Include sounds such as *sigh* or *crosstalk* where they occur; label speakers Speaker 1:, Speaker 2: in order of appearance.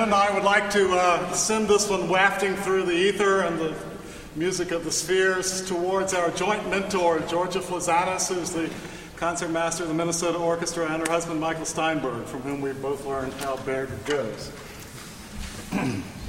Speaker 1: Ben and I would like to uh, send this one wafting through the ether and the music of the spheres towards our joint mentor, Jorja Fleezanis, who's the concertmaster of the Minnesota Orchestra, and her husband, Michael Steinberg, from whom we both learned how Berg goes. *clears throat*